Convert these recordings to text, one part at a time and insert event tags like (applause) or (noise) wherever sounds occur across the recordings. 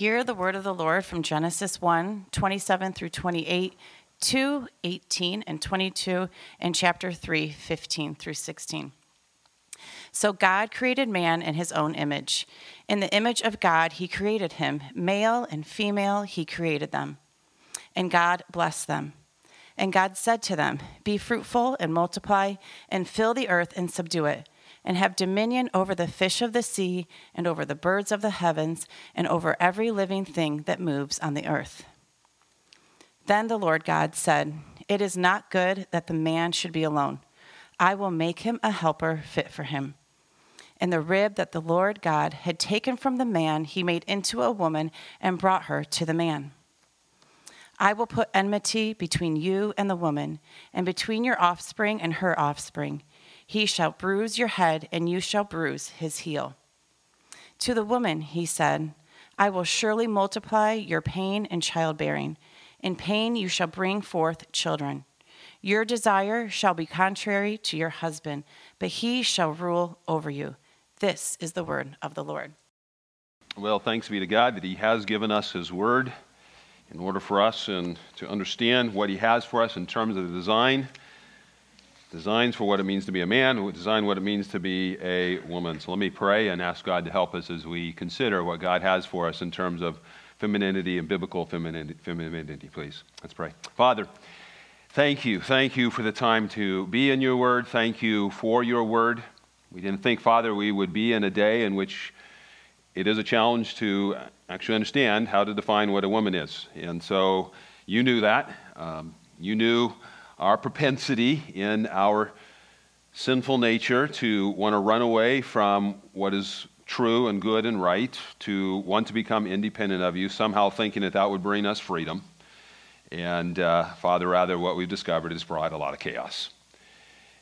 Hear the word of the Lord from Genesis 1 27 through 28, 2 18 and 22, and chapter 3 15 through 16. So God created man in his own image. In the image of God, he created him. Male and female, he created them. And God blessed them. And God said to them, Be fruitful and multiply, and fill the earth and subdue it, and have dominion over the fish of the sea, and over the birds of the heavens, and over every living thing that moves on the earth. Then the Lord God said, It is not good that the man should be alone. I will make him a helper fit for him. And the rib that the Lord God had taken from the man, he made into a woman and brought her to the man. I will put enmity between you and the woman, and between your offspring and her offspring. He shall bruise your head, and you shall bruise his heel. To the woman, he said, I will surely multiply your pain and childbearing. In pain you shall bring forth children. Your desire shall be contrary to your husband, but he shall rule over you. This is the word of the Lord. Well, thanks be to God that he has given us his word in order for us and to understand what he has for us in terms of the design designs for what it means to be a man design what it means to be a woman. So let me pray and ask god to help us as we consider what god has for us in terms of femininity and biblical femininity, please. Let's pray. Father thank you. Thank you for the time to be in your word. Thank you for your word. We didn't think father we would be in a day in which it is a challenge to actually understand how to define what a woman is. And so you knew that. Um, you knew our propensity in our sinful nature to want to run away from what is true and good and right, to want to become independent of you, somehow thinking that that would bring us freedom. And uh, Father, rather, what we've discovered has brought a lot of chaos.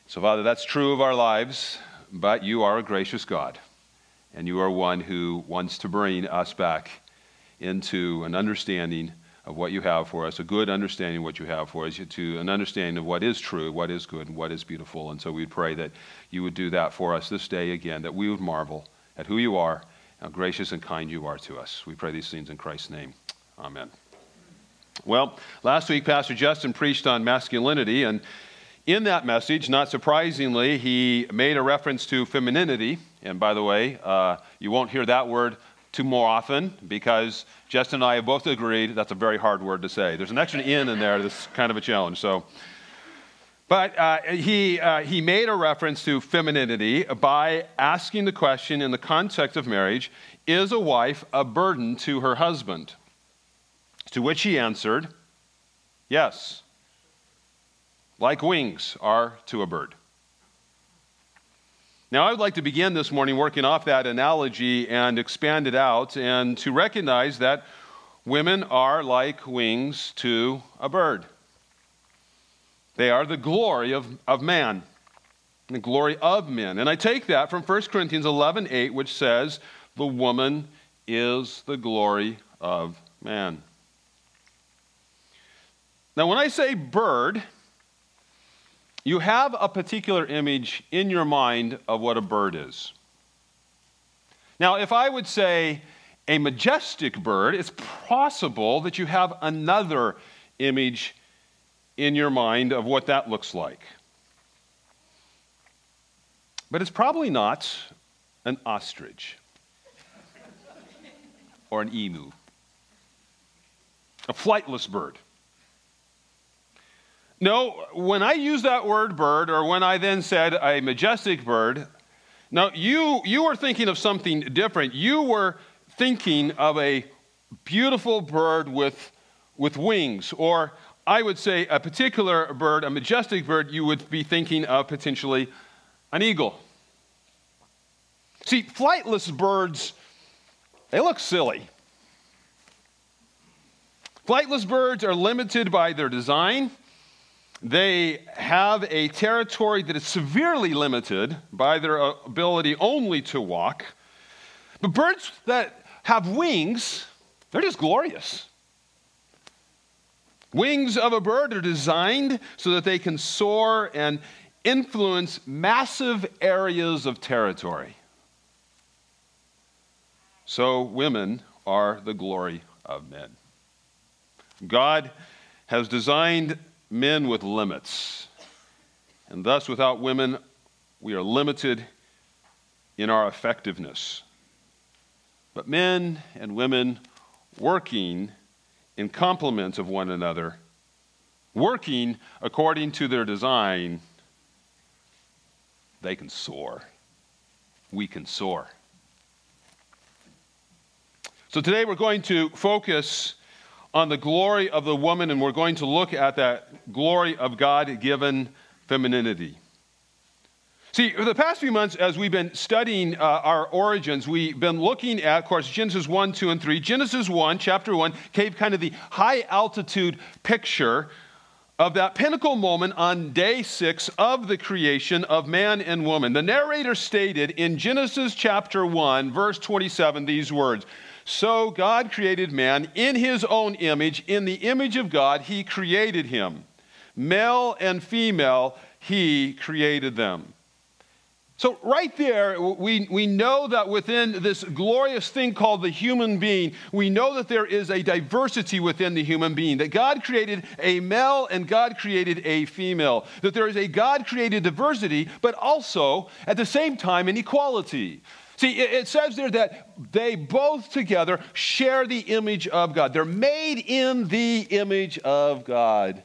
So, Father, that's true of our lives, but you are a gracious God and you are one who wants to bring us back into an understanding of what you have for us, a good understanding of what you have for us, to an understanding of what is true, what is good, and what is beautiful. And so we pray that you would do that for us this day again, that we would marvel at who you are, how gracious and kind you are to us. We pray these things in Christ's name. Amen. Well, last week, Pastor Justin preached on masculinity, and in that message, not surprisingly, he made a reference to femininity. And by the way, uh, you won't hear that word too more often because Justin and I have both agreed that's a very hard word to say. There's an extra in in there that's kind of a challenge. So, but uh, he, uh, he made a reference to femininity by asking the question in the context of marriage is a wife a burden to her husband? To which he answered, yes, like wings are to a bird. Now, I would like to begin this morning working off that analogy and expand it out and to recognize that women are like wings to a bird. They are the glory of, of man, the glory of men. And I take that from 1 Corinthians 11 8, which says, The woman is the glory of man. Now, when I say bird, you have a particular image in your mind of what a bird is. Now, if I would say a majestic bird, it's possible that you have another image in your mind of what that looks like. But it's probably not an ostrich or an emu, a flightless bird. No, when I use that word bird, or when I then said a majestic bird, now you, you were thinking of something different. You were thinking of a beautiful bird with, with wings, or I would say a particular bird, a majestic bird, you would be thinking of potentially an eagle. See, flightless birds, they look silly. Flightless birds are limited by their design. They have a territory that is severely limited by their uh, ability only to walk. But birds that have wings, they're just glorious. Wings of a bird are designed so that they can soar and influence massive areas of territory. So, women are the glory of men. God has designed men with limits, and thus without women, we are limited in our effectiveness. But men and women working in complement of one another, working according to their design, they can soar. We can soar. So today we're going to focus on the glory of the woman, and we're going to look at that glory of God given femininity. See, for the past few months, as we've been studying uh, our origins, we've been looking at, of course, Genesis 1, 2, and 3. Genesis 1, chapter 1, gave kind of the high altitude picture of that pinnacle moment on day six of the creation of man and woman. The narrator stated in Genesis chapter 1, verse 27, these words so God created man in his own image. In the image of God, he created him. Male and female, he created them. So, right there, we, we know that within this glorious thing called the human being, we know that there is a diversity within the human being, that God created a male and God created a female, that there is a God created diversity, but also at the same time an equality. See, it says there that they both together share the image of God. They're made in the image of God.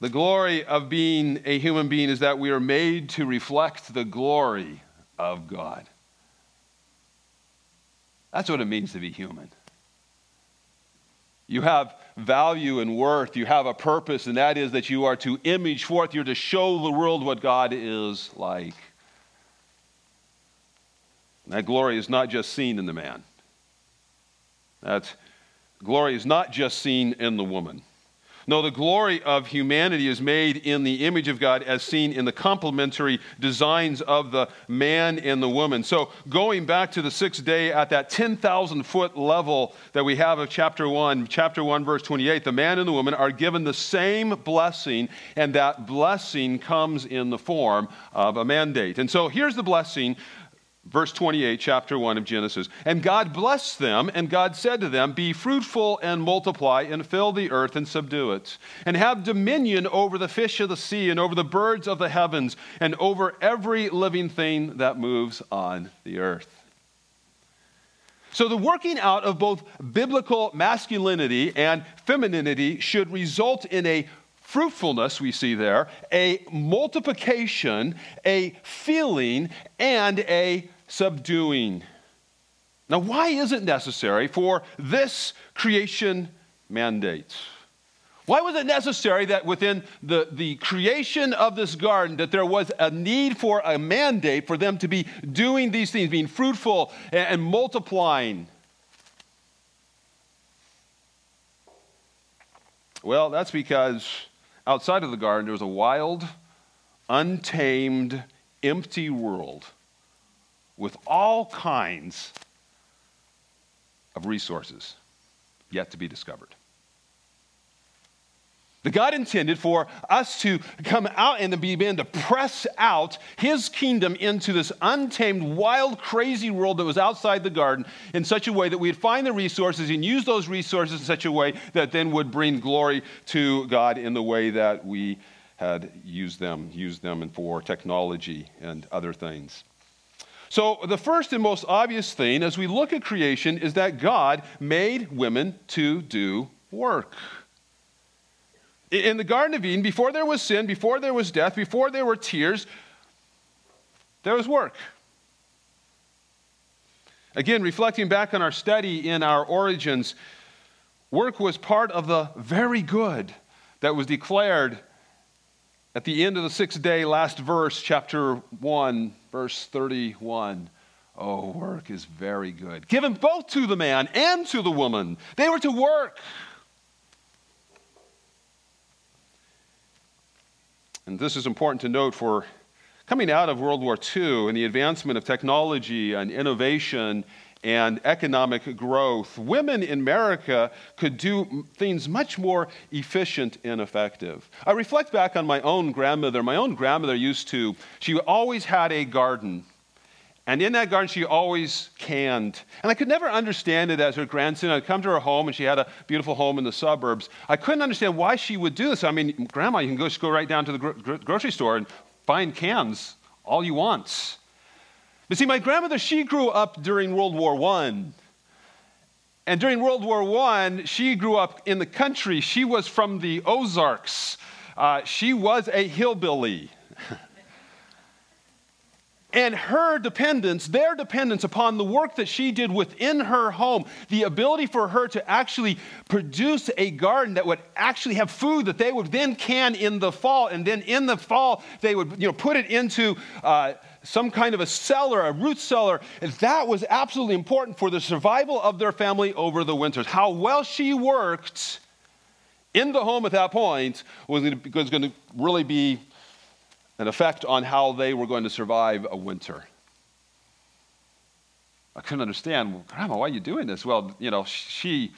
The glory of being a human being is that we are made to reflect the glory of God. That's what it means to be human. You have value and worth, you have a purpose, and that is that you are to image forth, you're to show the world what God is like. That glory is not just seen in the man. That glory is not just seen in the woman. No, the glory of humanity is made in the image of God as seen in the complementary designs of the man and the woman. So, going back to the sixth day at that 10,000 foot level that we have of chapter 1, chapter 1, verse 28, the man and the woman are given the same blessing, and that blessing comes in the form of a mandate. And so, here's the blessing verse 28, chapter 1 of Genesis. And God blessed them, and God said to them, Be fruitful and multiply, and fill the earth and subdue it, and have dominion over the fish of the sea, and over the birds of the heavens, and over every living thing that moves on the earth. So, the working out of both biblical masculinity and femininity should result in a fruitfulness we see there, a multiplication, a feeling, and a subduing. Now, why is it necessary for this creation mandate? Why was it necessary that within the, the creation of this garden that there was a need for a mandate for them to be doing these things, being fruitful and, and multiplying? Well, that's because outside of the garden there was a wild, untamed, empty world with all kinds of resources yet to be discovered. The God intended for us to come out and to begin to press out His kingdom into this untamed, wild, crazy world that was outside the garden in such a way that we'd find the resources and use those resources in such a way that then would bring glory to God in the way that we had used them, used them for technology and other things. So, the first and most obvious thing as we look at creation is that God made women to do work. In the Garden of Eden, before there was sin, before there was death, before there were tears, there was work. Again, reflecting back on our study in our origins, work was part of the very good that was declared at the end of the sixth day, last verse, chapter 1, verse 31. Oh, work is very good. Given both to the man and to the woman. They were to work. And this is important to note for coming out of World War II and the advancement of technology and innovation and economic growth, women in America could do things much more efficient and effective. I reflect back on my own grandmother. My own grandmother used to, she always had a garden. And in that garden, she always canned. And I could never understand it as her grandson. I'd come to her home, and she had a beautiful home in the suburbs. I couldn't understand why she would do this. I mean, Grandma, you can go, just go right down to the gro- grocery store and find cans all you want. But see, my grandmother, she grew up during World War I. And during World War I, she grew up in the country. She was from the Ozarks. Uh, she was a hillbilly. (laughs) and her dependence, their dependence upon the work that she did within her home, the ability for her to actually produce a garden that would actually have food that they would then can in the fall, and then in the fall they would you know, put it into uh, some kind of a cellar, a root cellar, and that was absolutely important for the survival of their family over the winters. How well she worked in the home at that point was going to really be an effect on how they were going to survive a winter. I couldn't understand, well, Grandma, why are you doing this? Well, you know, she,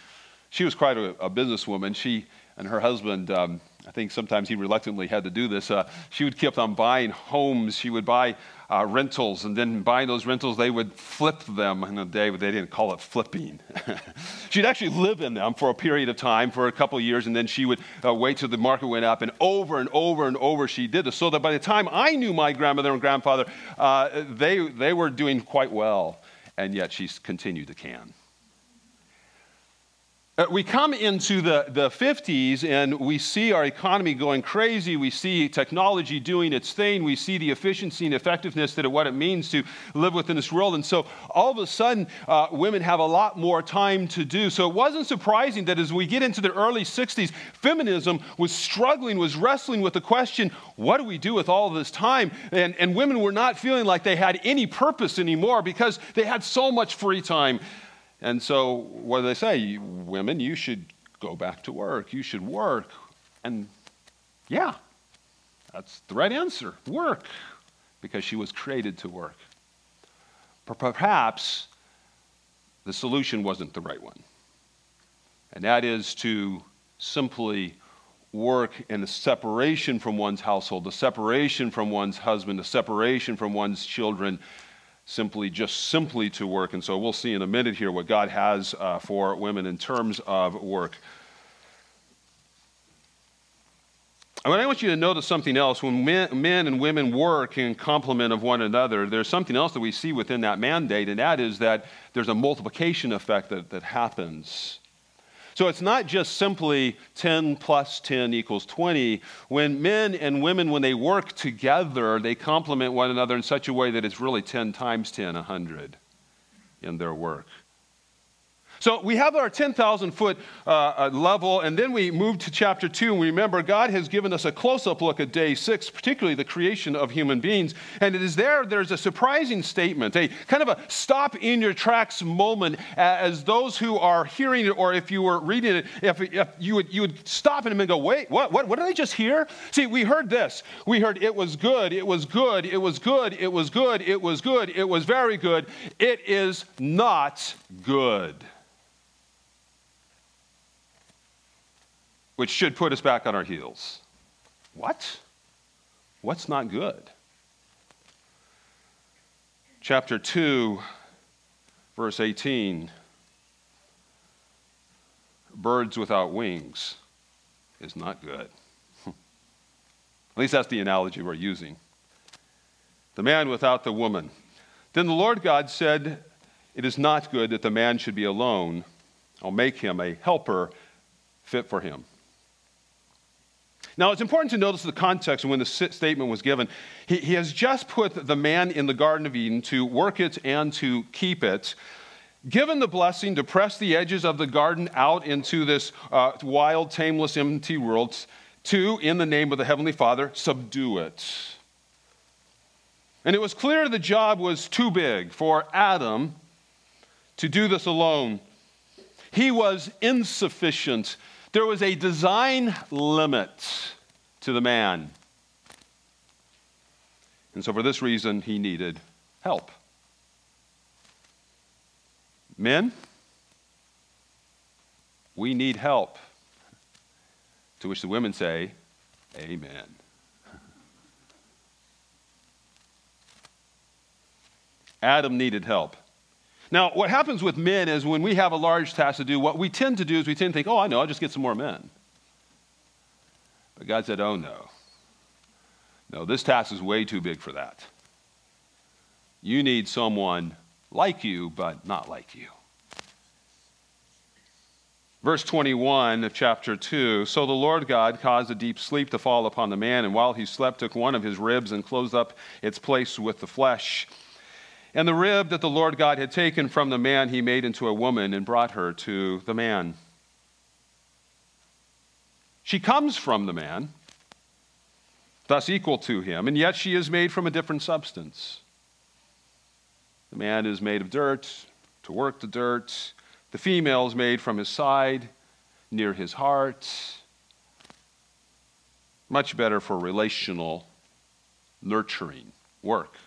she was quite a, a businesswoman. She and her husband, um, I think sometimes he reluctantly had to do this. Uh, she would keep on buying homes. She would buy uh, rentals, and then buying those rentals, they would flip them in a day, but they didn't call it flipping. (laughs) She'd actually live in them for a period of time, for a couple years, and then she would uh, wait till the market went up, and over and over and over she did this. So that by the time I knew my grandmother and grandfather, uh, they, they were doing quite well, and yet she continued to can. Uh, we come into the, the 50s and we see our economy going crazy. We see technology doing its thing. We see the efficiency and effectiveness that what it means to live within this world. And so all of a sudden, uh, women have a lot more time to do. So it wasn't surprising that as we get into the early 60s, feminism was struggling, was wrestling with the question what do we do with all this time? And, and women were not feeling like they had any purpose anymore because they had so much free time. And so, what do they say? Women, you should go back to work. You should work. And yeah, that's the right answer work, because she was created to work. Perhaps the solution wasn't the right one. And that is to simply work in the separation from one's household, the separation from one's husband, the separation from one's children, simply just simply to work. And so we'll see in a minute here what God has uh, for women in terms of work. I, mean, I want you to notice something else. When men, men and women work in complement of one another, there's something else that we see within that mandate, and that is that there's a multiplication effect that, that happens. So it's not just simply 10 plus 10 equals 20. When men and women, when they work together, they complement one another in such a way that it's really 10 times 10, 100 in their work. So we have our 10,000 foot uh, uh, level, and then we move to chapter 2, and we remember God has given us a close up look at day 6, particularly the creation of human beings. And it is there, there's a surprising statement, a kind of a stop in your tracks moment as those who are hearing it, or if you were reading it, if, if you, would, you would stop and go, wait, what, what, what did I just hear? See, we heard this. We heard it was good, it was good, it was good, it was good, it was good, it was very good. It is not good. Which should put us back on our heels. What? What's not good? Chapter 2, verse 18 birds without wings is not good. (laughs) At least that's the analogy we're using. The man without the woman. Then the Lord God said, It is not good that the man should be alone. I'll make him a helper fit for him. Now, it's important to notice the context when the statement was given. He, he, has just put the man in the Garden of Eden to work it and to keep it. Given the blessing to press the edges of the garden out into this uh, wild, tameless, empty world, to, in the name of the Heavenly Father, subdue it. And it was clear the job was too big for Adam to do this alone. He was insufficient there was a design limit to the man. And so, for this reason, he needed help. Men, we need help. To which the women say, Amen. Adam needed help. Now, what happens with men is when we have a large task to do, what we tend to do is we tend to think, oh, I know, I'll just get some more men. But God said, oh, no. No, this task is way too big for that. You need someone like you, but not like you. Verse 21 of chapter 2 So the Lord God caused a deep sleep to fall upon the man, and while he slept, took one of his ribs and closed up its place with the flesh. And the rib that the Lord God had taken from the man, he made into a woman and brought her to the man. She comes from the man, thus equal to him, and yet she is made from a different substance. The man is made of dirt to work the dirt. The female is made from his side, near his heart. Much better for relational, nurturing work.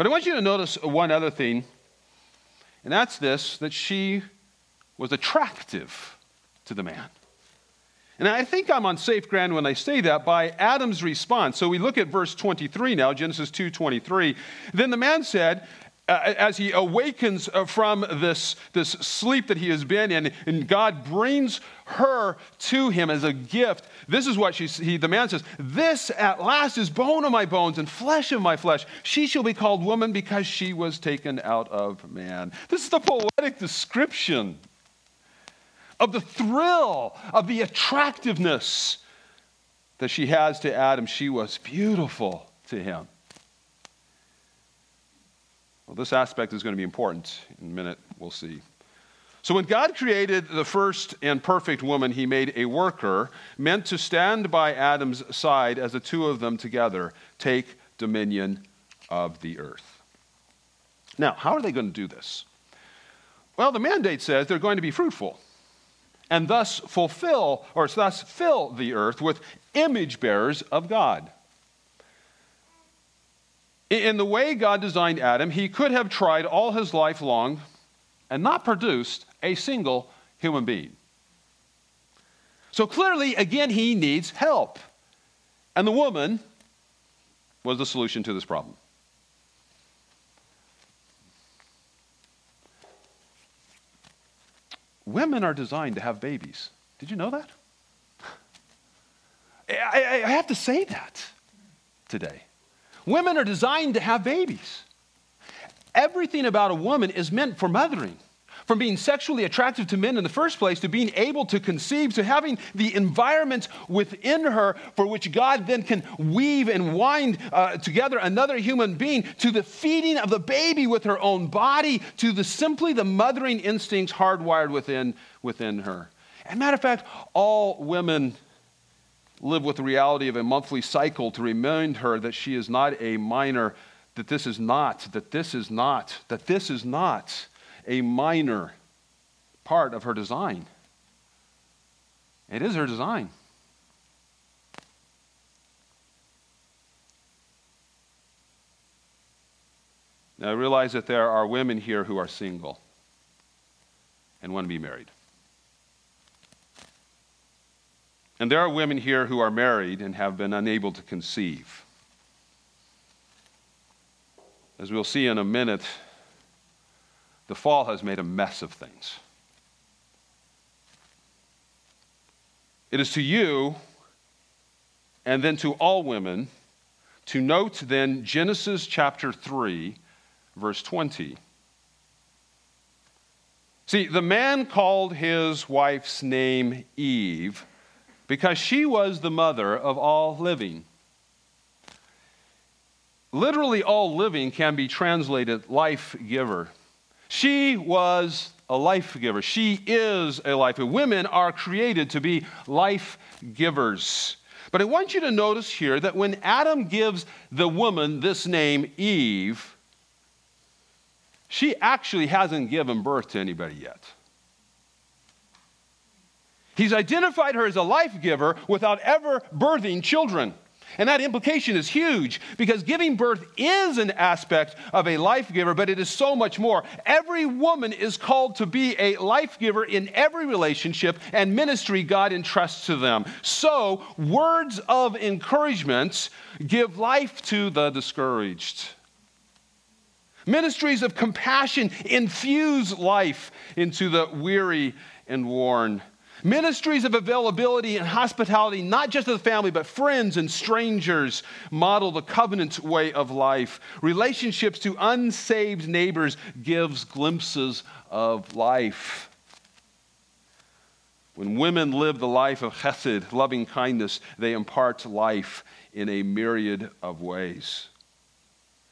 But I want you to notice one other thing, and that's this that she was attractive to the man. And I think I'm on safe ground when I say that by Adam's response. So we look at verse 23 now, Genesis 2:23. Then the man said, uh, as he awakens uh, from this, this sleep that he has been in, and God brings her to him as a gift. This is what she, he, the man says, This at last is bone of my bones and flesh of my flesh. She shall be called woman because she was taken out of man. This is the poetic description of the thrill, of the attractiveness that she has to Adam. She was beautiful to him. Well, this aspect is going to be important. In a minute, we'll see. So, when God created the first and perfect woman, he made a worker meant to stand by Adam's side as the two of them together take dominion of the earth. Now, how are they going to do this? Well, the mandate says they're going to be fruitful and thus fulfill, or thus fill the earth with image bearers of God. In the way God designed Adam, he could have tried all his life long and not produced a single human being. So clearly, again, he needs help. And the woman was the solution to this problem. Women are designed to have babies. Did you know that? (laughs) I, I have to say that today. Women are designed to have babies. Everything about a woman is meant for mothering. From being sexually attractive to men in the first place, to being able to conceive, to having the environment within her for which God then can weave and wind uh, together another human being, to the feeding of the baby with her own body, to the simply the mothering instincts hardwired within, within her. As a matter of fact, all women live with the reality of a monthly cycle to remind her that she is not a minor, that this is not, that this is not, that this is not a minor part of her design. It is her design. Now, I realize that there are women here who are single and want to be married. And there are women here who are married and have been unable to conceive. As we'll see in a minute, the fall has made a mess of things. It is to you and then to all women to note then Genesis chapter 3, verse 20. See, the man called his wife's name Eve because she was the mother of all living. Literally, all living can be translated life giver. She was a life giver. She is a life giver. Women are created to be life givers. But I want you to notice here that when Adam gives the woman this name, Eve, she actually hasn't given birth to anybody yet. He's identified her as a life giver without ever birthing children. And that implication is huge because giving birth is an aspect of a life giver, but it is so much more. Every woman is called to be a life giver in every relationship and ministry God entrusts to them. So, words of encouragement give life to the discouraged. Ministries of compassion infuse life into the weary and worn. Ministries of availability and hospitality, not just to the family, but friends and strangers, model the covenant way of life. Relationships to unsaved neighbors gives glimpses of life. When women live the life of chesed, loving kindness, they impart life in a myriad of ways.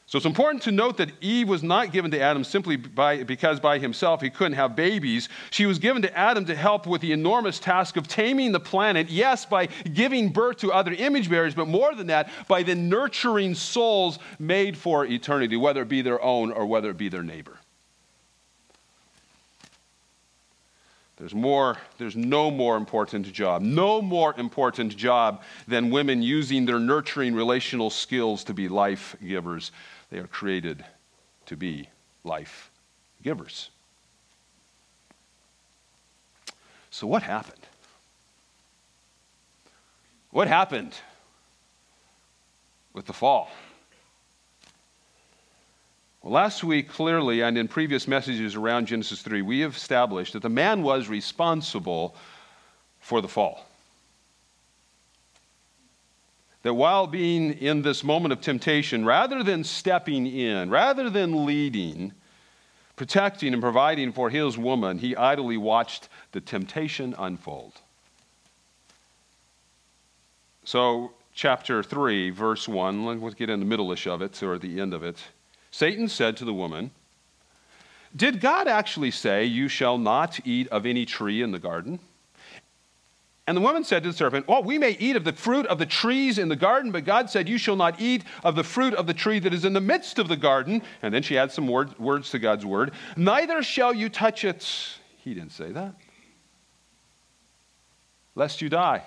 So it's important to note that Eve was not given to Adam simply by, because by himself he couldn't have babies. She was given to Adam to help with the enormous task of taming the planet, yes, by giving birth to other image bearers, but more than that, by the nurturing souls made for eternity, whether it be their own or whether it be their neighbor. There's more, there's no more important job, no more important job than women using their nurturing relational skills to be life givers. They are created to be life givers. So, what happened? What happened with the fall? Well, last week, clearly, and in previous messages around Genesis 3, we have established that the man was responsible for the fall. That while being in this moment of temptation, rather than stepping in, rather than leading, protecting, and providing for his woman, he idly watched the temptation unfold. So, chapter 3, verse 1, let's get in the middle-ish of it, or the end of it. Satan said to the woman, Did God actually say, You shall not eat of any tree in the garden? And the woman said to the serpent, Oh, we may eat of the fruit of the trees in the garden, but God said, You shall not eat of the fruit of the tree that is in the midst of the garden. And then she adds some word, words to God's word. Neither shall you touch it. He didn't say that. Lest you die.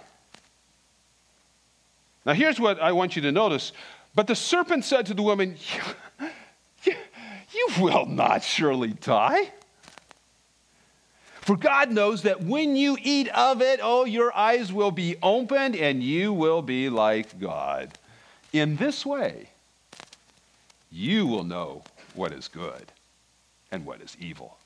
Now, here's what I want you to notice. But the serpent said to the woman, (laughs) you will not surely die. For God knows that when you eat of it, oh, your eyes will be opened and you will be like God. In this way, you will know what is good and what is evil.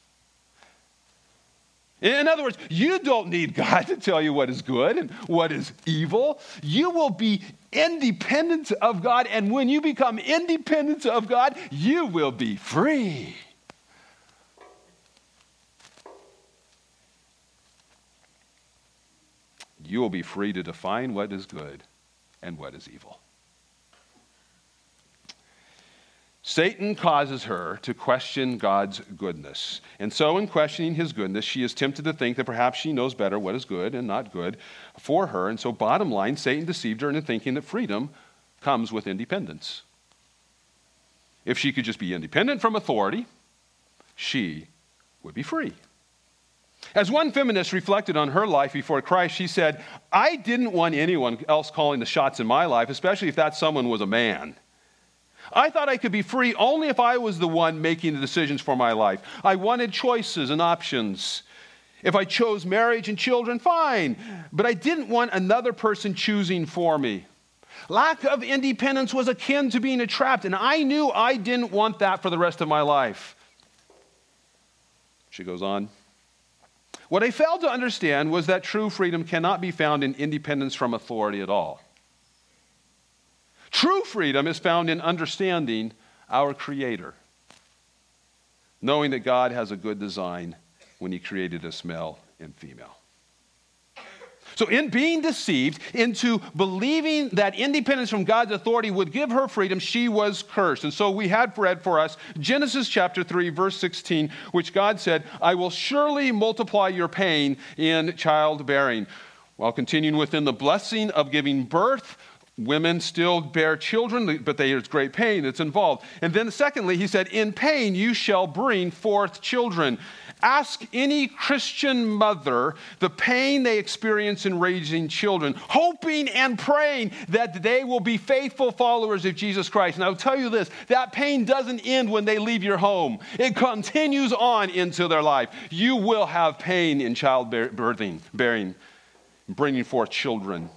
In other words, you don't need God to tell you what is good and what is evil. You will be independent of God, and when you become independent of God, you will be free. You will be free to define what is good and what is evil. Satan causes her to question God's goodness. And so, in questioning his goodness, she is tempted to think that perhaps she knows better what is good and not good for her. And so, bottom line, Satan deceived her into thinking that freedom comes with independence. If she could just be independent from authority, she would be free. As one feminist reflected on her life before Christ, she said, I didn't want anyone else calling the shots in my life, especially if that someone was a man. I thought I could be free only if I was the one making the decisions for my life. I wanted choices and options. If I chose marriage and children, fine. But I didn't want another person choosing for me. Lack of independence was akin to being trapped, and I knew I didn't want that for the rest of my life. She goes on. What I failed to understand was that true freedom cannot be found in independence from authority at all. True freedom is found in understanding our Creator, knowing that God has a good design when He created us male and female. So, in being deceived into believing that independence from God's authority would give her freedom, she was cursed. And so we had read for us Genesis chapter 3, verse 16, which God said, I will surely multiply your pain in childbearing. While continuing within the blessing of giving birth, Women still bear children, but there's great pain that's involved. And then, secondly, he said, In pain you shall bring forth children. Ask any Christian mother the pain they experience in raising children, hoping and praying that they will be faithful followers of Jesus Christ. And I'll tell you this that pain doesn't end when they leave your home, it continues on into their life. You will have pain in childbearing, bearing, bringing forth children.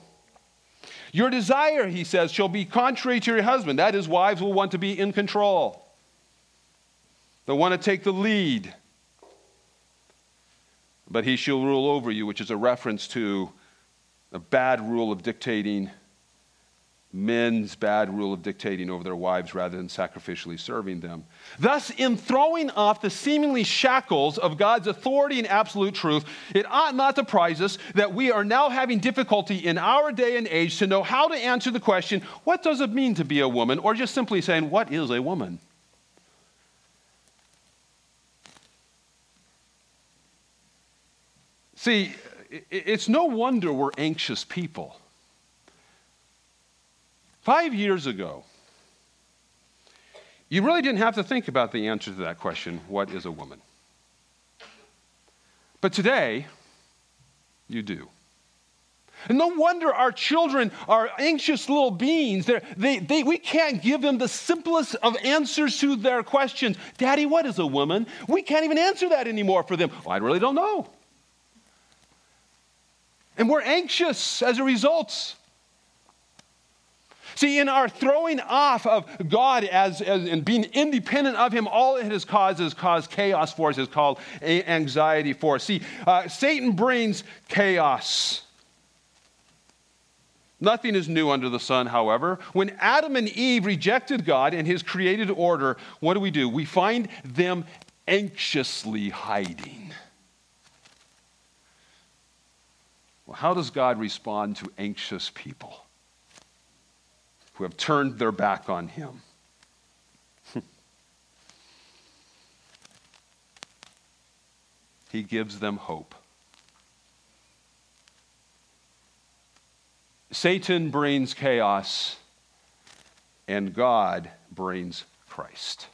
Your desire, he says, shall be contrary to your husband. That is, wives will want to be in control. that want to take the lead. But he shall rule over you, which is a reference to a bad rule of dictating men's bad rule of dictating over their wives rather than sacrificially serving them. Thus, in throwing off the seemingly shackles of God's authority and absolute truth, it ought not to surprise us that we are now having difficulty in our day and age to know how to answer the question what does it mean to be a woman? Or just simply saying, what is a woman? See, it's no wonder we're anxious people. Five years ago, you really didn't have to think about the answer to that question what is a woman? But today, you do. And no wonder our children are anxious little beings. They, they, we can't give them the simplest of answers to their questions. Daddy, what is a woman? We can't even answer that anymore for them. Well, I really don't know. And we're anxious as a result. See, in our throwing off of God as, as and being independent of Him, all it has caused is caused chaos for us, is called anxiety for us. See, uh, Satan brings chaos. Nothing is new under the sun, however. When Adam and Eve rejected God and His created order, what do we do? We find them anxiously hiding. Well, how does God respond to anxious people? who have turned their back on him. (laughs) he gives them hope. Satan brings chaos, and God brings Christ.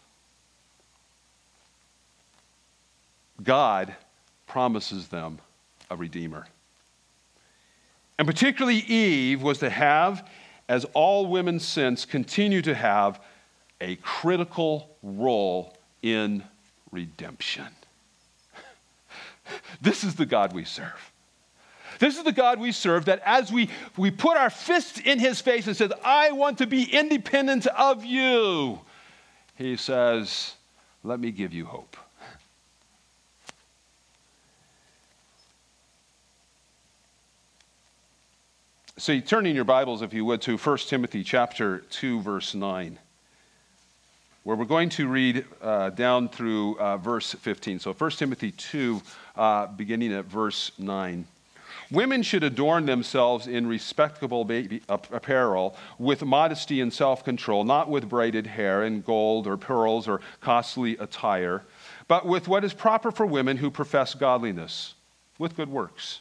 God promises them a redeemer. And particularly Eve was to have as all women since, continue to have a critical role in redemption. (laughs) this is the God we serve. This is the God we serve that as we, we put our fist in his face and says, I want to be independent of you, he says, Let me give you hope. So, turn in your Bibles, if you would, to 1 Timothy chapter 2, verse 9, where we're going to read uh, down through uh, verse 15. So, 1 Timothy 2, uh, beginning at verse 9. Women should adorn themselves in respectable apparel with modesty and self control, not with braided hair and gold or pearls or costly attire, but with what is proper for women who profess godliness, with good works.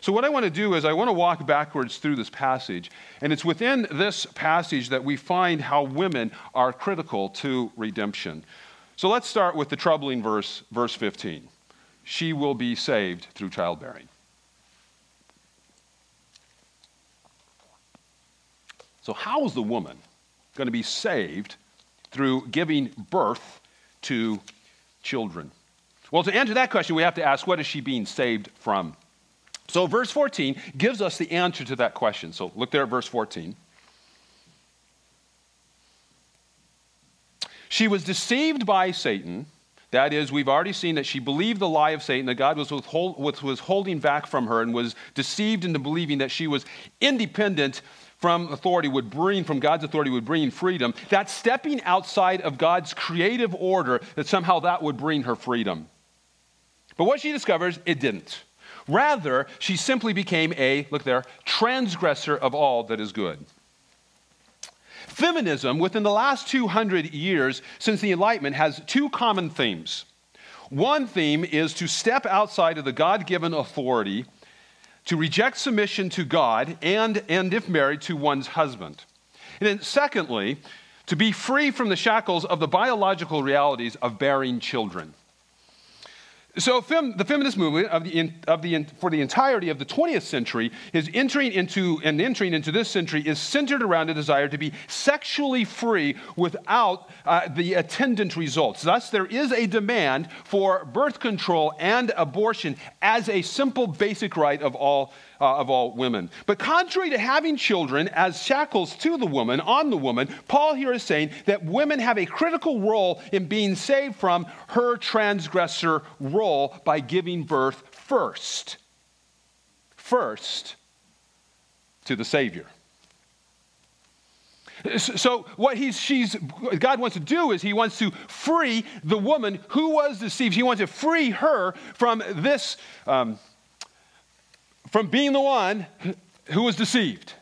So, what I want to do is, I want to walk backwards through this passage. And it's within this passage that we find how women are critical to redemption. So, let's start with the troubling verse, verse 15. She will be saved through childbearing. So, how is the woman going to be saved through giving birth to children? Well, to answer that question, we have to ask what is she being saved from? So, verse 14 gives us the answer to that question. So, look there at verse 14. She was deceived by Satan. That is, we've already seen that she believed the lie of Satan, that God was, withhold, was holding back from her and was deceived into believing that she was independent from authority would bring, from God's authority would bring freedom. That stepping outside of God's creative order, that somehow that would bring her freedom. But what she discovers, it didn't. Rather, she simply became a, look there, transgressor of all that is good. Feminism, within the last 200 years since the Enlightenment, has two common themes. One theme is to step outside of the God given authority, to reject submission to God, and, and if married, to one's husband. And then, secondly, to be free from the shackles of the biological realities of bearing children. So, fem, the feminist movement of the, of the, for the entirety of the 20th century is entering into, and entering into this century is centered around a desire to be sexually free without uh, the attendant results. Thus, there is a demand for birth control and abortion as a simple basic right of all uh, of all women. But contrary to having children as shackles to the woman, on the woman, Paul here is saying that women have a critical role in being saved from her transgressor role by giving birth first. First to the Savior. So, what he's, she's, God wants to do is He wants to free the woman who was deceived. He wants to free her from this um, from being the one who was deceived.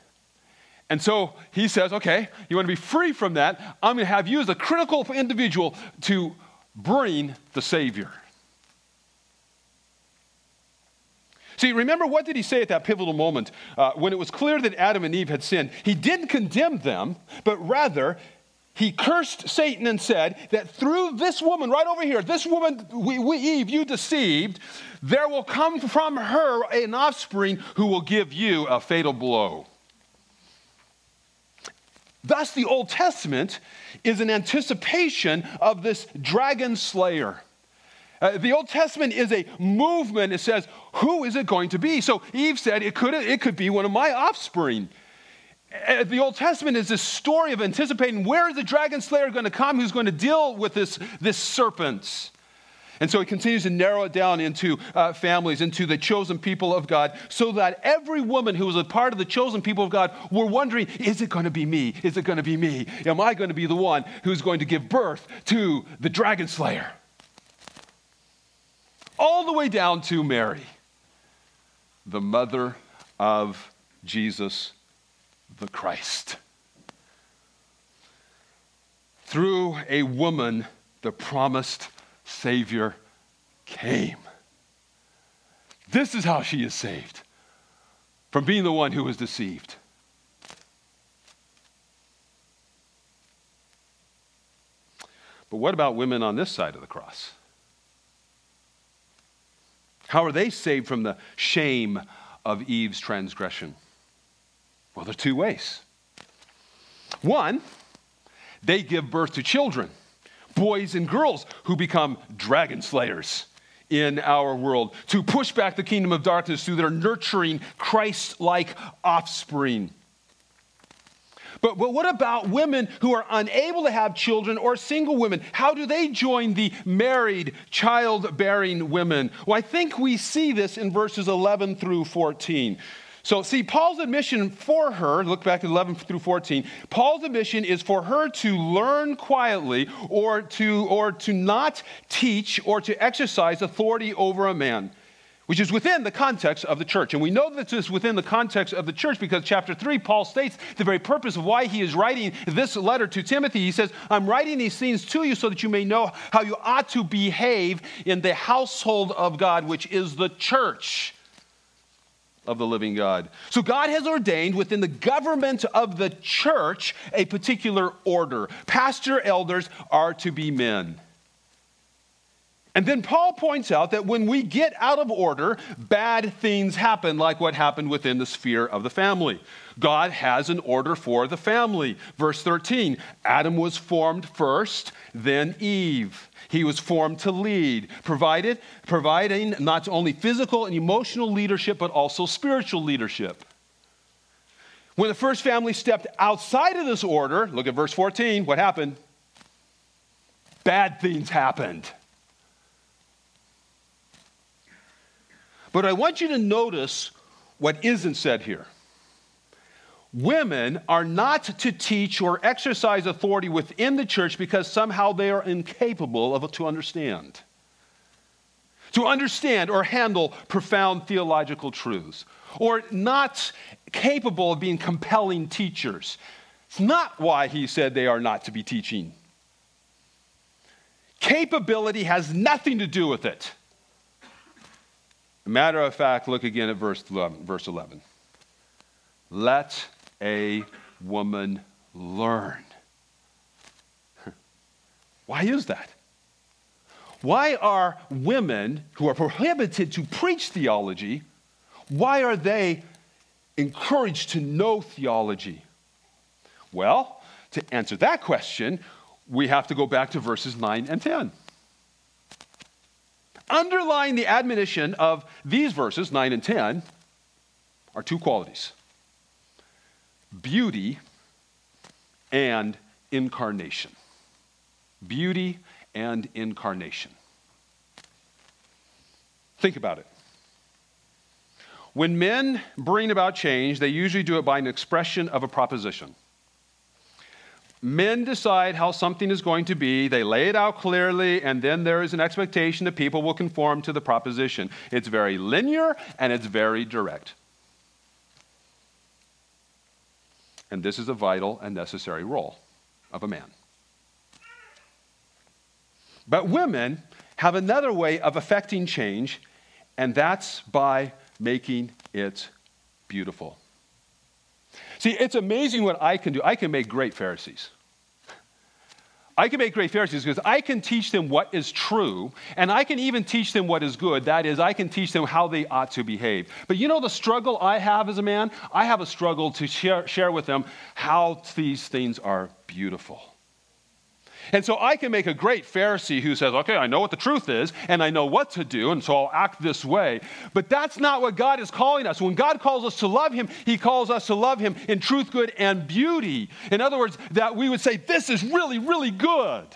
And so he says, okay, you want to be free from that? I'm going to have you as a critical individual to bring the Savior. See, remember what did he say at that pivotal moment uh, when it was clear that Adam and Eve had sinned? He didn't condemn them, but rather he cursed Satan and said that through this woman right over here, this woman, we, we, Eve, you deceived, there will come from her an offspring who will give you a fatal blow. Thus, the Old Testament is an anticipation of this dragon slayer. Uh, the Old Testament is a movement. It says, who is it going to be? So Eve said, it could, it could be one of my offspring. Uh, the Old Testament is this story of anticipating where is the dragon slayer going to come who's going to deal with this, this serpent. And so he continues to narrow it down into uh, families, into the chosen people of God, so that every woman who was a part of the chosen people of God were wondering, is it going to be me? Is it going to be me? Am I going to be the one who's going to give birth to the dragon slayer? All the way down to Mary, the mother of Jesus the Christ. Through a woman, the promised Savior came. This is how she is saved from being the one who was deceived. But what about women on this side of the cross? How are they saved from the shame of Eve's transgression? Well, there are two ways. One, they give birth to children, boys and girls who become dragon slayers in our world to push back the kingdom of darkness through their nurturing Christ like offspring. But, but what about women who are unable to have children or single women? How do they join the married, childbearing women? Well, I think we see this in verses 11 through 14. So, see, Paul's admission for her, look back at 11 through 14. Paul's admission is for her to learn quietly or to, or to not teach or to exercise authority over a man which is within the context of the church. And we know that this is within the context of the church because chapter 3, Paul states the very purpose of why he is writing this letter to Timothy. He says, I'm writing these things to you so that you may know how you ought to behave in the household of God, which is the church of the living God. So God has ordained within the government of the church a particular order. Pastor elders are to be men. And then Paul points out that when we get out of order, bad things happen, like what happened within the sphere of the family. God has an order for the family. Verse 13 Adam was formed first, then Eve. He was formed to lead, provided, providing not only physical and emotional leadership, but also spiritual leadership. When the first family stepped outside of this order, look at verse 14, what happened? Bad things happened. But I want you to notice what isn't said here. Women are not to teach or exercise authority within the church because somehow they are incapable of to understand. To understand or handle profound theological truths, or not capable of being compelling teachers. It's not why he said they are not to be teaching. Capability has nothing to do with it. Matter of fact, look again at verse 11. Let a woman learn. (laughs) Why is that? Why are women who are prohibited to preach theology, why are they encouraged to know theology? Well, to answer that question, we have to go back to verses 9 and 10. Underlying the admonition of these verses, 9 and 10, are two qualities beauty and incarnation. Beauty and incarnation. Think about it. When men bring about change, they usually do it by an expression of a proposition. Men decide how something is going to be, they lay it out clearly, and then there is an expectation that people will conform to the proposition. It's very linear and it's very direct. And this is a vital and necessary role of a man. But women have another way of affecting change, and that's by making it beautiful. See, it's amazing what I can do. I can make great Pharisees. I can make great Pharisees because I can teach them what is true, and I can even teach them what is good. That is, I can teach them how they ought to behave. But you know the struggle I have as a man? I have a struggle to share, share with them how these things are beautiful. And so I can make a great Pharisee who says, okay, I know what the truth is and I know what to do, and so I'll act this way. But that's not what God is calling us. When God calls us to love Him, He calls us to love Him in truth, good, and beauty. In other words, that we would say, this is really, really good.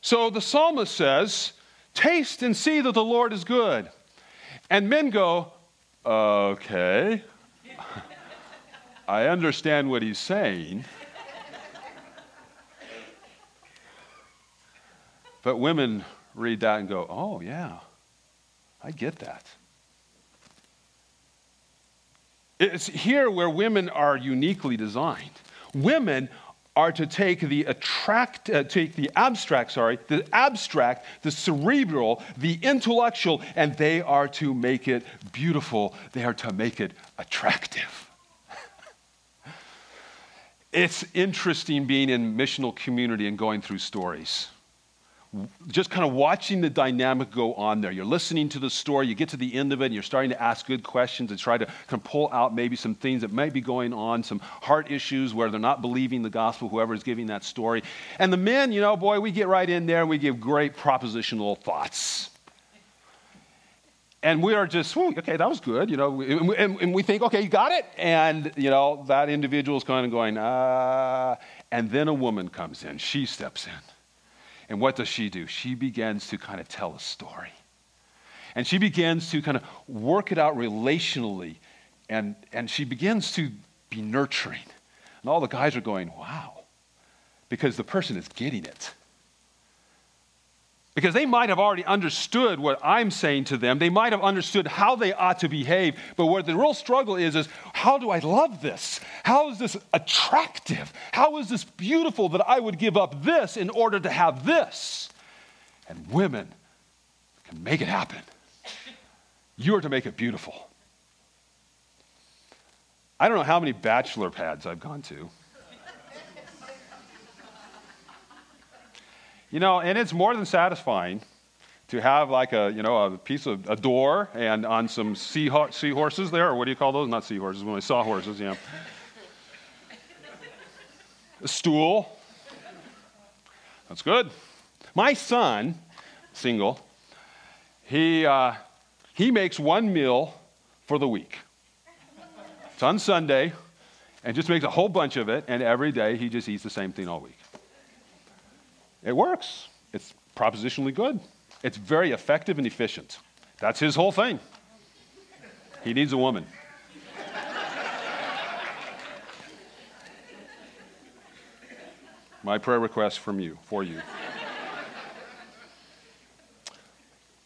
So the psalmist says, taste and see that the Lord is good. And men go, okay. (laughs) I understand what he's saying. but women read that and go, oh, yeah, I get that. It's here where women are uniquely designed. Women are to take the attract, uh, take the abstract, sorry, the abstract, the cerebral, the intellectual, and they are to make it beautiful. They are to make it attractive. It's interesting being in missional community and going through stories. Just kind of watching the dynamic go on there. You're listening to the story, you get to the end of it, and you're starting to ask good questions and try to kind of pull out maybe some things that might be going on, some heart issues where they're not believing the gospel, whoever is giving that story. And the men, you know, boy, we get right in there and we give great propositional thoughts and we are just, okay, that was good, you know, and, and, we think, okay, you got it, and you know that individual is kind of going, ah, and then a woman comes in, she steps in, and what does she do? She begins to kind of tell a story, and she begins to kind of work it out relationally, and and she begins to be nurturing, and all the guys are going, wow, because the person is getting it. Because they might have already understood what I'm saying to them. They might have understood how they ought to behave. But what the real struggle is, is how do I love this? How is this attractive? How is this beautiful that I would give up this in order to have this? And women can make it happen. You are to make it beautiful. I don't know how many bachelor pads I've gone to. You know, and it's more than satisfying to have like a, you know, a piece of a door and on some seahor- seahorses there, or what do you call those? Not seahorses, when they saw horses, yeah. a stool. That's good. My son, single, he, uh, he makes one meal for the week. It's on Sunday, and just makes a whole bunch of it, and every day he just eats the same thing all week. It works. It's propositionally good. It's very effective and efficient. That's his whole thing. He needs a woman. My prayer request from you, for you.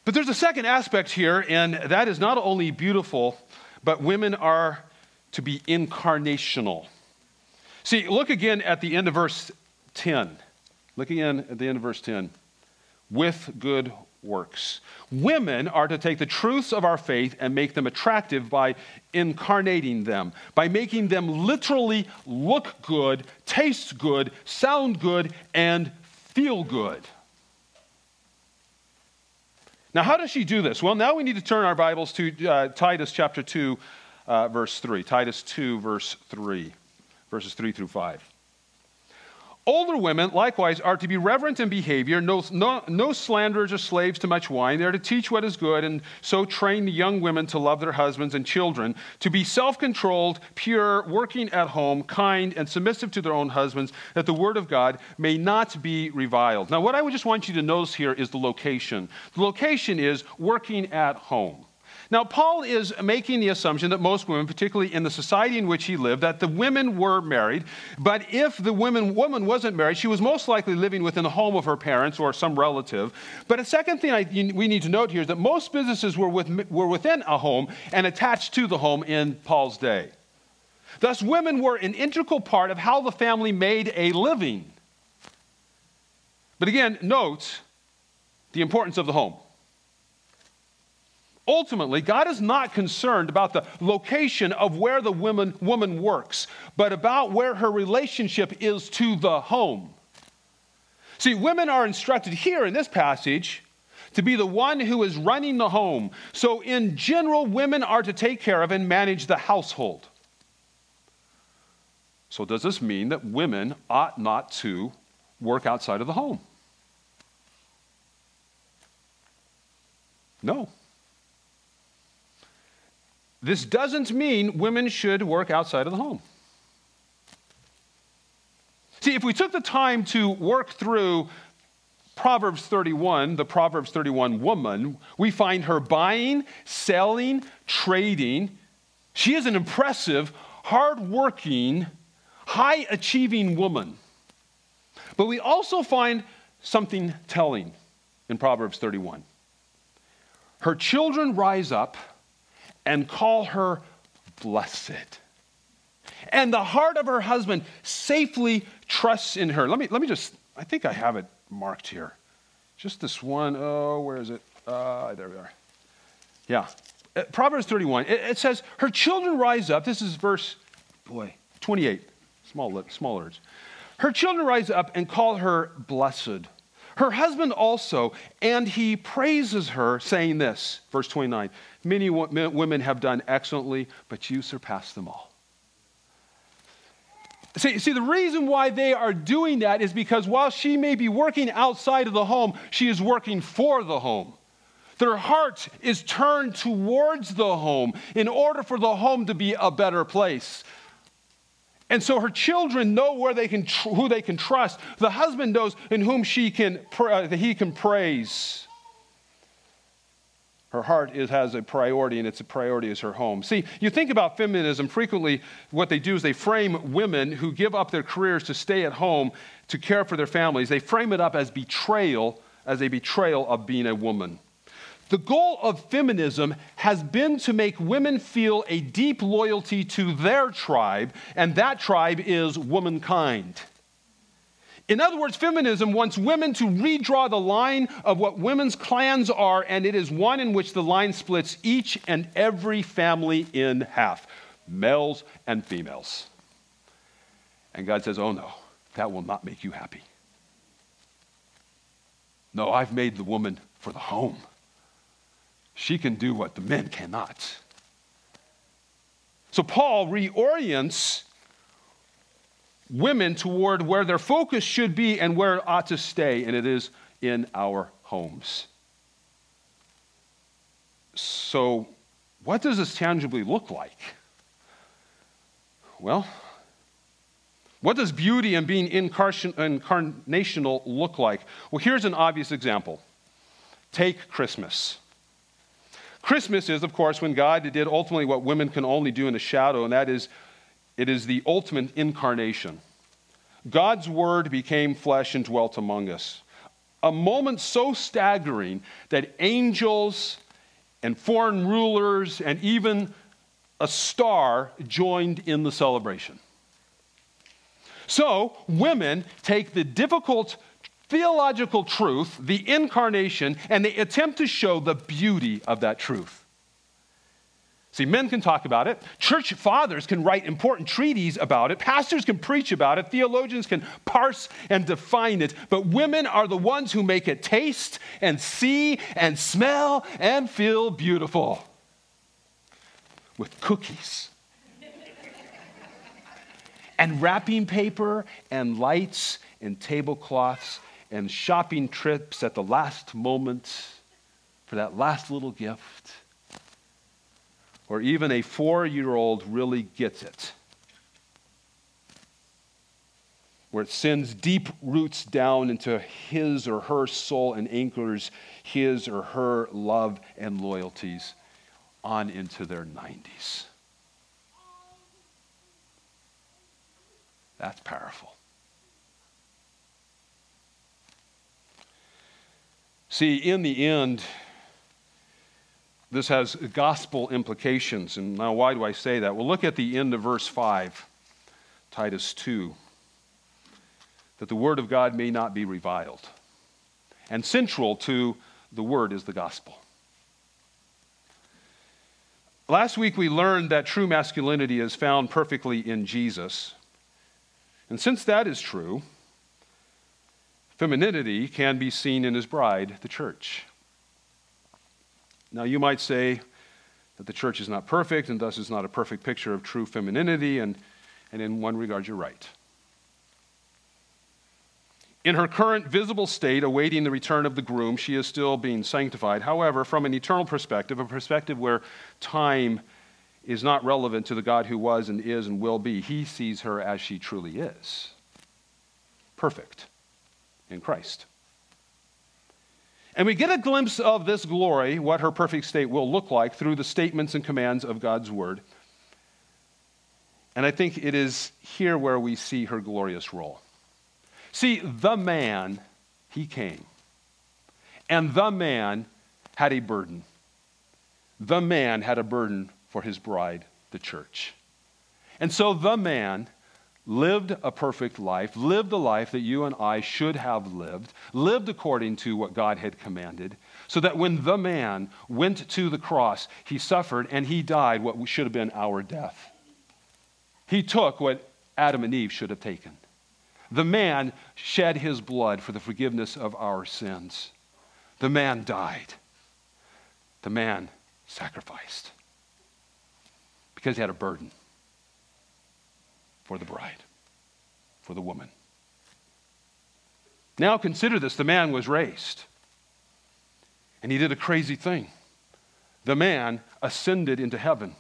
But there's a second aspect here, and that is not only beautiful, but women are to be incarnational. See, look again at the end of verse 10. Look again at the end of verse 10. With good works. Women are to take the truths of our faith and make them attractive by incarnating them, by making them literally look good, taste good, sound good, and feel good. Now, how does she do this? Well, now we need to turn our Bibles to uh, Titus chapter 2, uh, verse 3. Titus 2, verse 3, verses 3 through 5. Older women, likewise, are to be reverent in behavior, no, no, no, slanderers or slaves to much wine. They are to teach what is good, and so train the young women to love their husbands and children, to be self controlled, pure, working at home, kind, and submissive to their own husbands, that the word of God may not be reviled. Now, what I would just want you to notice here is the location. The location is working at home. Now, Paul is making the assumption that most women, particularly in the society in which he lived, that the women were married. But if the woman, woman wasn't married, she was most likely living within the home of her parents or some relative. But a second thing I, we need to note here is that most businesses were, with, were within a home and attached to the home in Paul's day. Thus, women were an integral part of how the family made a living. But again, note the importance of the home. Ultimately, God is not concerned about the location of where the woman, woman works, but about where her relationship is to the home. See, women are instructed here in this passage to be the one who is running the home. So, in general, women are to take care of and manage the household. So, does this mean that women ought not to work outside of the home? No. This doesn't mean women should work outside of the home. See, if we took the time to work through Proverbs 31, the Proverbs 31 woman, we find her buying, selling, trading. She is an impressive, hardworking, high achieving woman. But we also find something telling in Proverbs 31. Her children rise up and call her blessed. And the heart of her husband safely trusts in her. Let me, let me just, I think I have it marked here. Just this one, oh, where is it? Uh, there we are. Yeah. Uh, Proverbs 31, it, it, says, Her children rise up. This is verse, boy, 28, small, small words. Her children rise up and call her blessed. Her husband also, and he praises her, saying this, verse 29 Many women have done excellently, but you surpass them all. See, see, the reason why they are doing that is because while she may be working outside of the home, she is working for the home. Their heart is turned towards the home in order for the home to be a better place. And so her children know where they can tr- who they can trust. The husband knows in whom she can pr- uh, he can praise. Her heart is, has a priority, and its a priority is her home. See, you think about feminism, frequently what they do is they frame women who give up their careers to stay at home to care for their families, they frame it up as betrayal, as a betrayal of being a woman. The goal of feminism has been to make women feel a deep loyalty to their tribe, and that tribe is womankind. In other words, feminism wants women to redraw the line of what women's clans are, and it is one in which the line splits each and every family in half males and females. And God says, Oh no, that will not make you happy. No, I've made the woman for the home. She can do what the men cannot. So Paul reorients women toward where their focus should be and where it ought to stay, and it is in our homes. So, what does this tangibly look like? Well, what does beauty and being incarnational look like? Well, here's an obvious example. Take Christmas. Christmas is, of course, when God did ultimately what women can only do in the shadow, and that is, it is the ultimate incarnation. God's word became flesh and dwelt among us. A moment so staggering that angels and foreign rulers and even a star joined in the celebration. So, women take the difficult theological truth, the incarnation, and they attempt to show the beauty of that truth. See, men can talk about it. Church fathers can write important treaties about it. Pastors can preach about it. Theologians can parse and define it. But women are the ones who make it taste and see and smell and feel beautiful with cookies and wrapping paper and lights and tablecloths and shopping trips at the last moment for that last little gift or even a four year old really gets it. Where it sends deep roots down into his or her soul and anchors his or her love and loyalties on into their 90s. That's powerful. See, in the end, this has gospel implications. And now, why do I say that? Well, look at the end of verse 5, Titus 2. That the word of God may not be reviled. And central to the word is the gospel. Last week we learned that true masculinity is found perfectly in Jesus. And since that is true, femininity can be seen in his bride, the church. Now, you might say that the church is not perfect and thus is not a perfect picture of true femininity, and, and in one regard, you're right. In her current visible state, awaiting the return of the groom, she is still being sanctified. However, from an eternal perspective, a perspective where time is not relevant to the God who was and is and will be, he sees her as she truly is perfect in Christ. And we get a glimpse of this glory, what her perfect state will look like, through the statements and commands of God's word. And I think it is here where we see her glorious role. See, the man, he came. And the man had a burden. The man had a burden for his bride, the church. And so the man lived a perfect life, lived the life that you and I should have lived, lived according to what God had commanded, so that when the man went to the cross, he suffered and he died what should have been our death. He took what Adam and Eve should have taken. The man shed his blood for the forgiveness of our sins. The man died. The man sacrificed because he had a burden for the bride, for the woman. Now consider this the man was raised, and he did a crazy thing. The man ascended into heaven.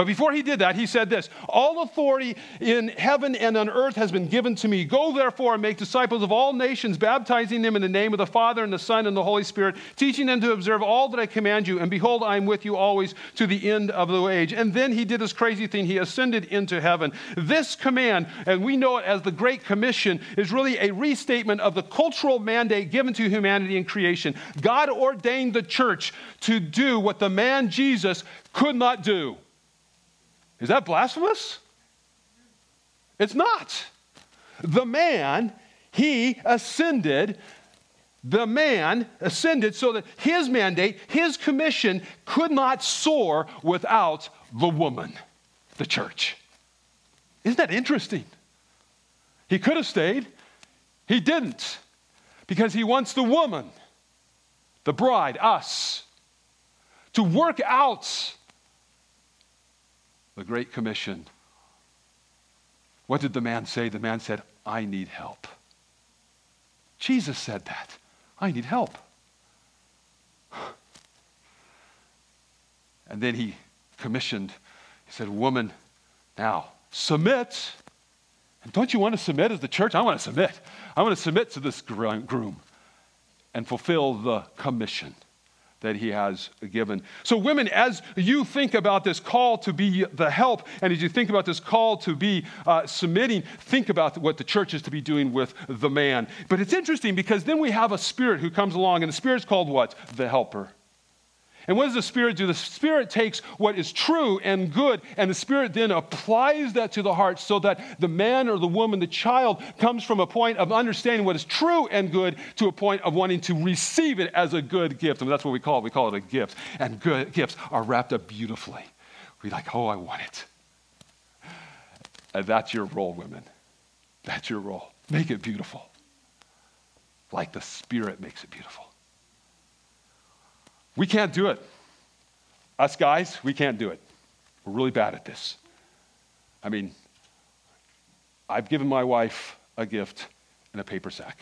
But before he did that, he said this All authority in heaven and on earth has been given to me. Go therefore and make disciples of all nations, baptizing them in the name of the Father and the Son and the Holy Spirit, teaching them to observe all that I command you. And behold, I am with you always to the end of the age. And then he did this crazy thing. He ascended into heaven. This command, and we know it as the Great Commission, is really a restatement of the cultural mandate given to humanity in creation. God ordained the church to do what the man Jesus could not do. Is that blasphemous? It's not. The man, he ascended. The man ascended so that his mandate, his commission could not soar without the woman, the church. Isn't that interesting? He could have stayed, he didn't, because he wants the woman, the bride, us, to work out the Great Commission. What did the man say? The man said, I need help. Jesus said that. I need help. (sighs) And then he commissioned, he said, Woman, now submit. And don't you want to submit as the church? I want to submit. I want to submit to this groom and fulfill the commission that he has given. So, women, as you think about this call to be the help, and as you think about this call to be uh, submitting, think about what the church is to be doing with the man. But it's interesting because then we have a spirit who comes along, and the spirit's called what? The helper. And what does the Spirit do? The Spirit takes what is true and good, and the Spirit then applies that to the heart so that the man or the woman, the child, comes from a point of understanding what is true and good to a point of wanting to receive it as a good gift. And that's what we call it. We call it a gift. And good gifts are wrapped up beautifully. We're like, oh, I want it. And that's your role, women. That's your role. Make it beautiful. Like the Spirit makes it beautiful. We can't do it. Us guys, we can't do it. We're really bad at this. I mean, I've given my wife a gift in a paper sack.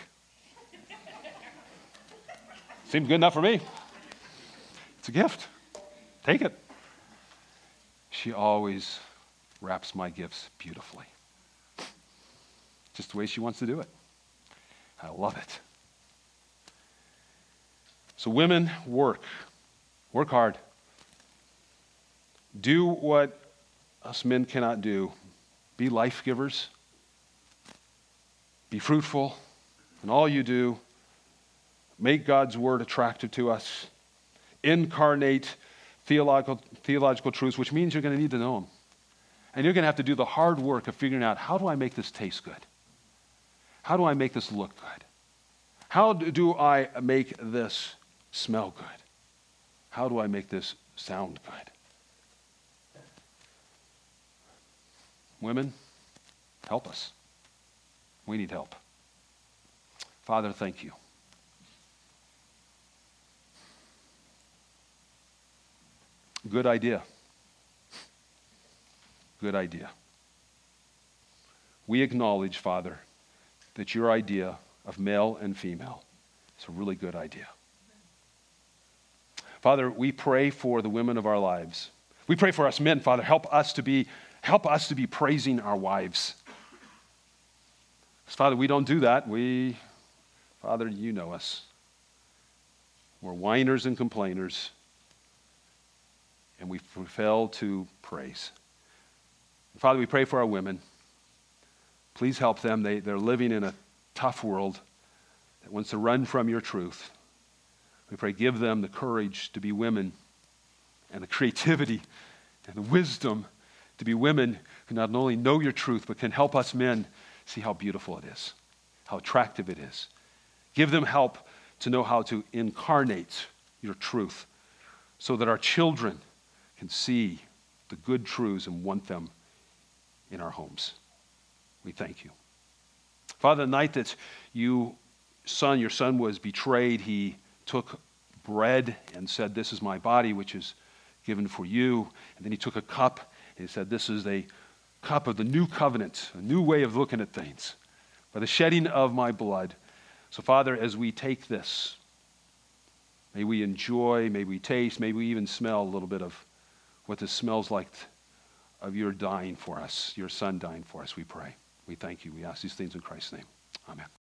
Seems good enough for me. It's a gift. Take it. She always wraps my gifts beautifully. Just the way she wants to do it. I love it. So, women, work. Work hard. Do what us men cannot do. Be life givers. Be fruitful in all you do. Make God's word attractive to us. Incarnate theological, theological truths, which means you're going to need to know them. And you're going to have to do the hard work of figuring out how do I make this taste good? How do I make this look good? How do I make this smell good? How do I make this sound good? Women, help us. We need help. Father, thank you. Good idea. Good idea. We acknowledge, Father, that your idea of male and female is a really good idea. Father, we pray for the women of our lives. We pray for us men, Father. Help us to be, help us to be praising our wives. Father, we don't do that. We, Father, you know us. We're whiners and complainers, and we fail to praise. Father, we pray for our women. Please help them. They, they're living in a tough world that wants to run from your truth. We pray, give them the courage to be women and the creativity and the wisdom to be women who not only know your truth, but can help us men see how beautiful it is, how attractive it is. Give them help to know how to incarnate your truth so that our children can see the good truths and want them in our homes. We thank you. Father, the night that you son, your son was betrayed, he took bread and said, This is my body, which is given for you. And then he took a cup and he said, This is a cup of the new covenant, a new way of looking at things, by the shedding of my blood. So, Father, as we take this, may we enjoy, may we taste, may we even smell a little bit of what this smells like of your dying for us, your son dying for us, we pray. We thank you. We ask these things in Christ's name. Amen.